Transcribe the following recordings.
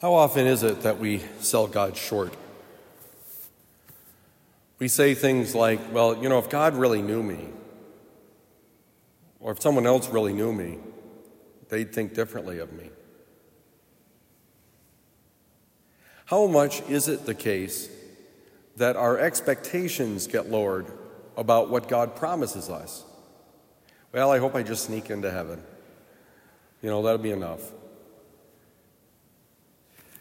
How often is it that we sell God short? We say things like, well, you know, if God really knew me, or if someone else really knew me, they'd think differently of me. How much is it the case that our expectations get lowered about what God promises us? Well, I hope I just sneak into heaven. You know, that'll be enough.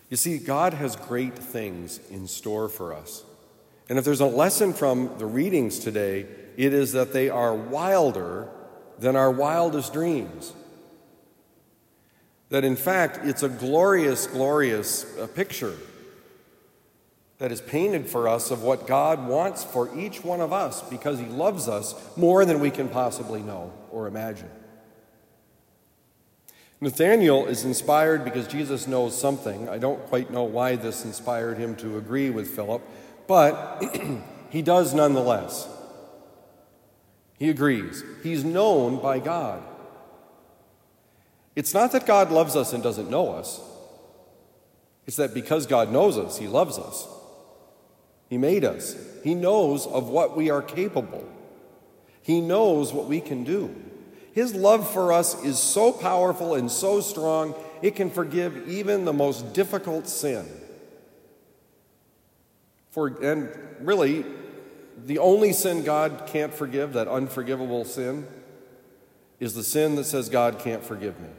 You see, God has great things in store for us. And if there's a lesson from the readings today, it is that they are wilder than our wildest dreams. That in fact, it's a glorious, glorious uh, picture that is painted for us of what God wants for each one of us because He loves us more than we can possibly know or imagine. Nathaniel is inspired because Jesus knows something. I don't quite know why this inspired him to agree with Philip, but he does nonetheless. He agrees. He's known by God. It's not that God loves us and doesn't know us, it's that because God knows us, He loves us. He made us, He knows of what we are capable, He knows what we can do. His love for us is so powerful and so strong, it can forgive even the most difficult sin. For, and really, the only sin God can't forgive, that unforgivable sin, is the sin that says God can't forgive me.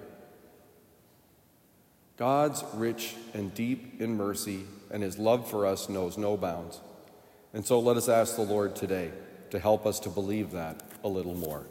God's rich and deep in mercy, and his love for us knows no bounds. And so let us ask the Lord today to help us to believe that a little more.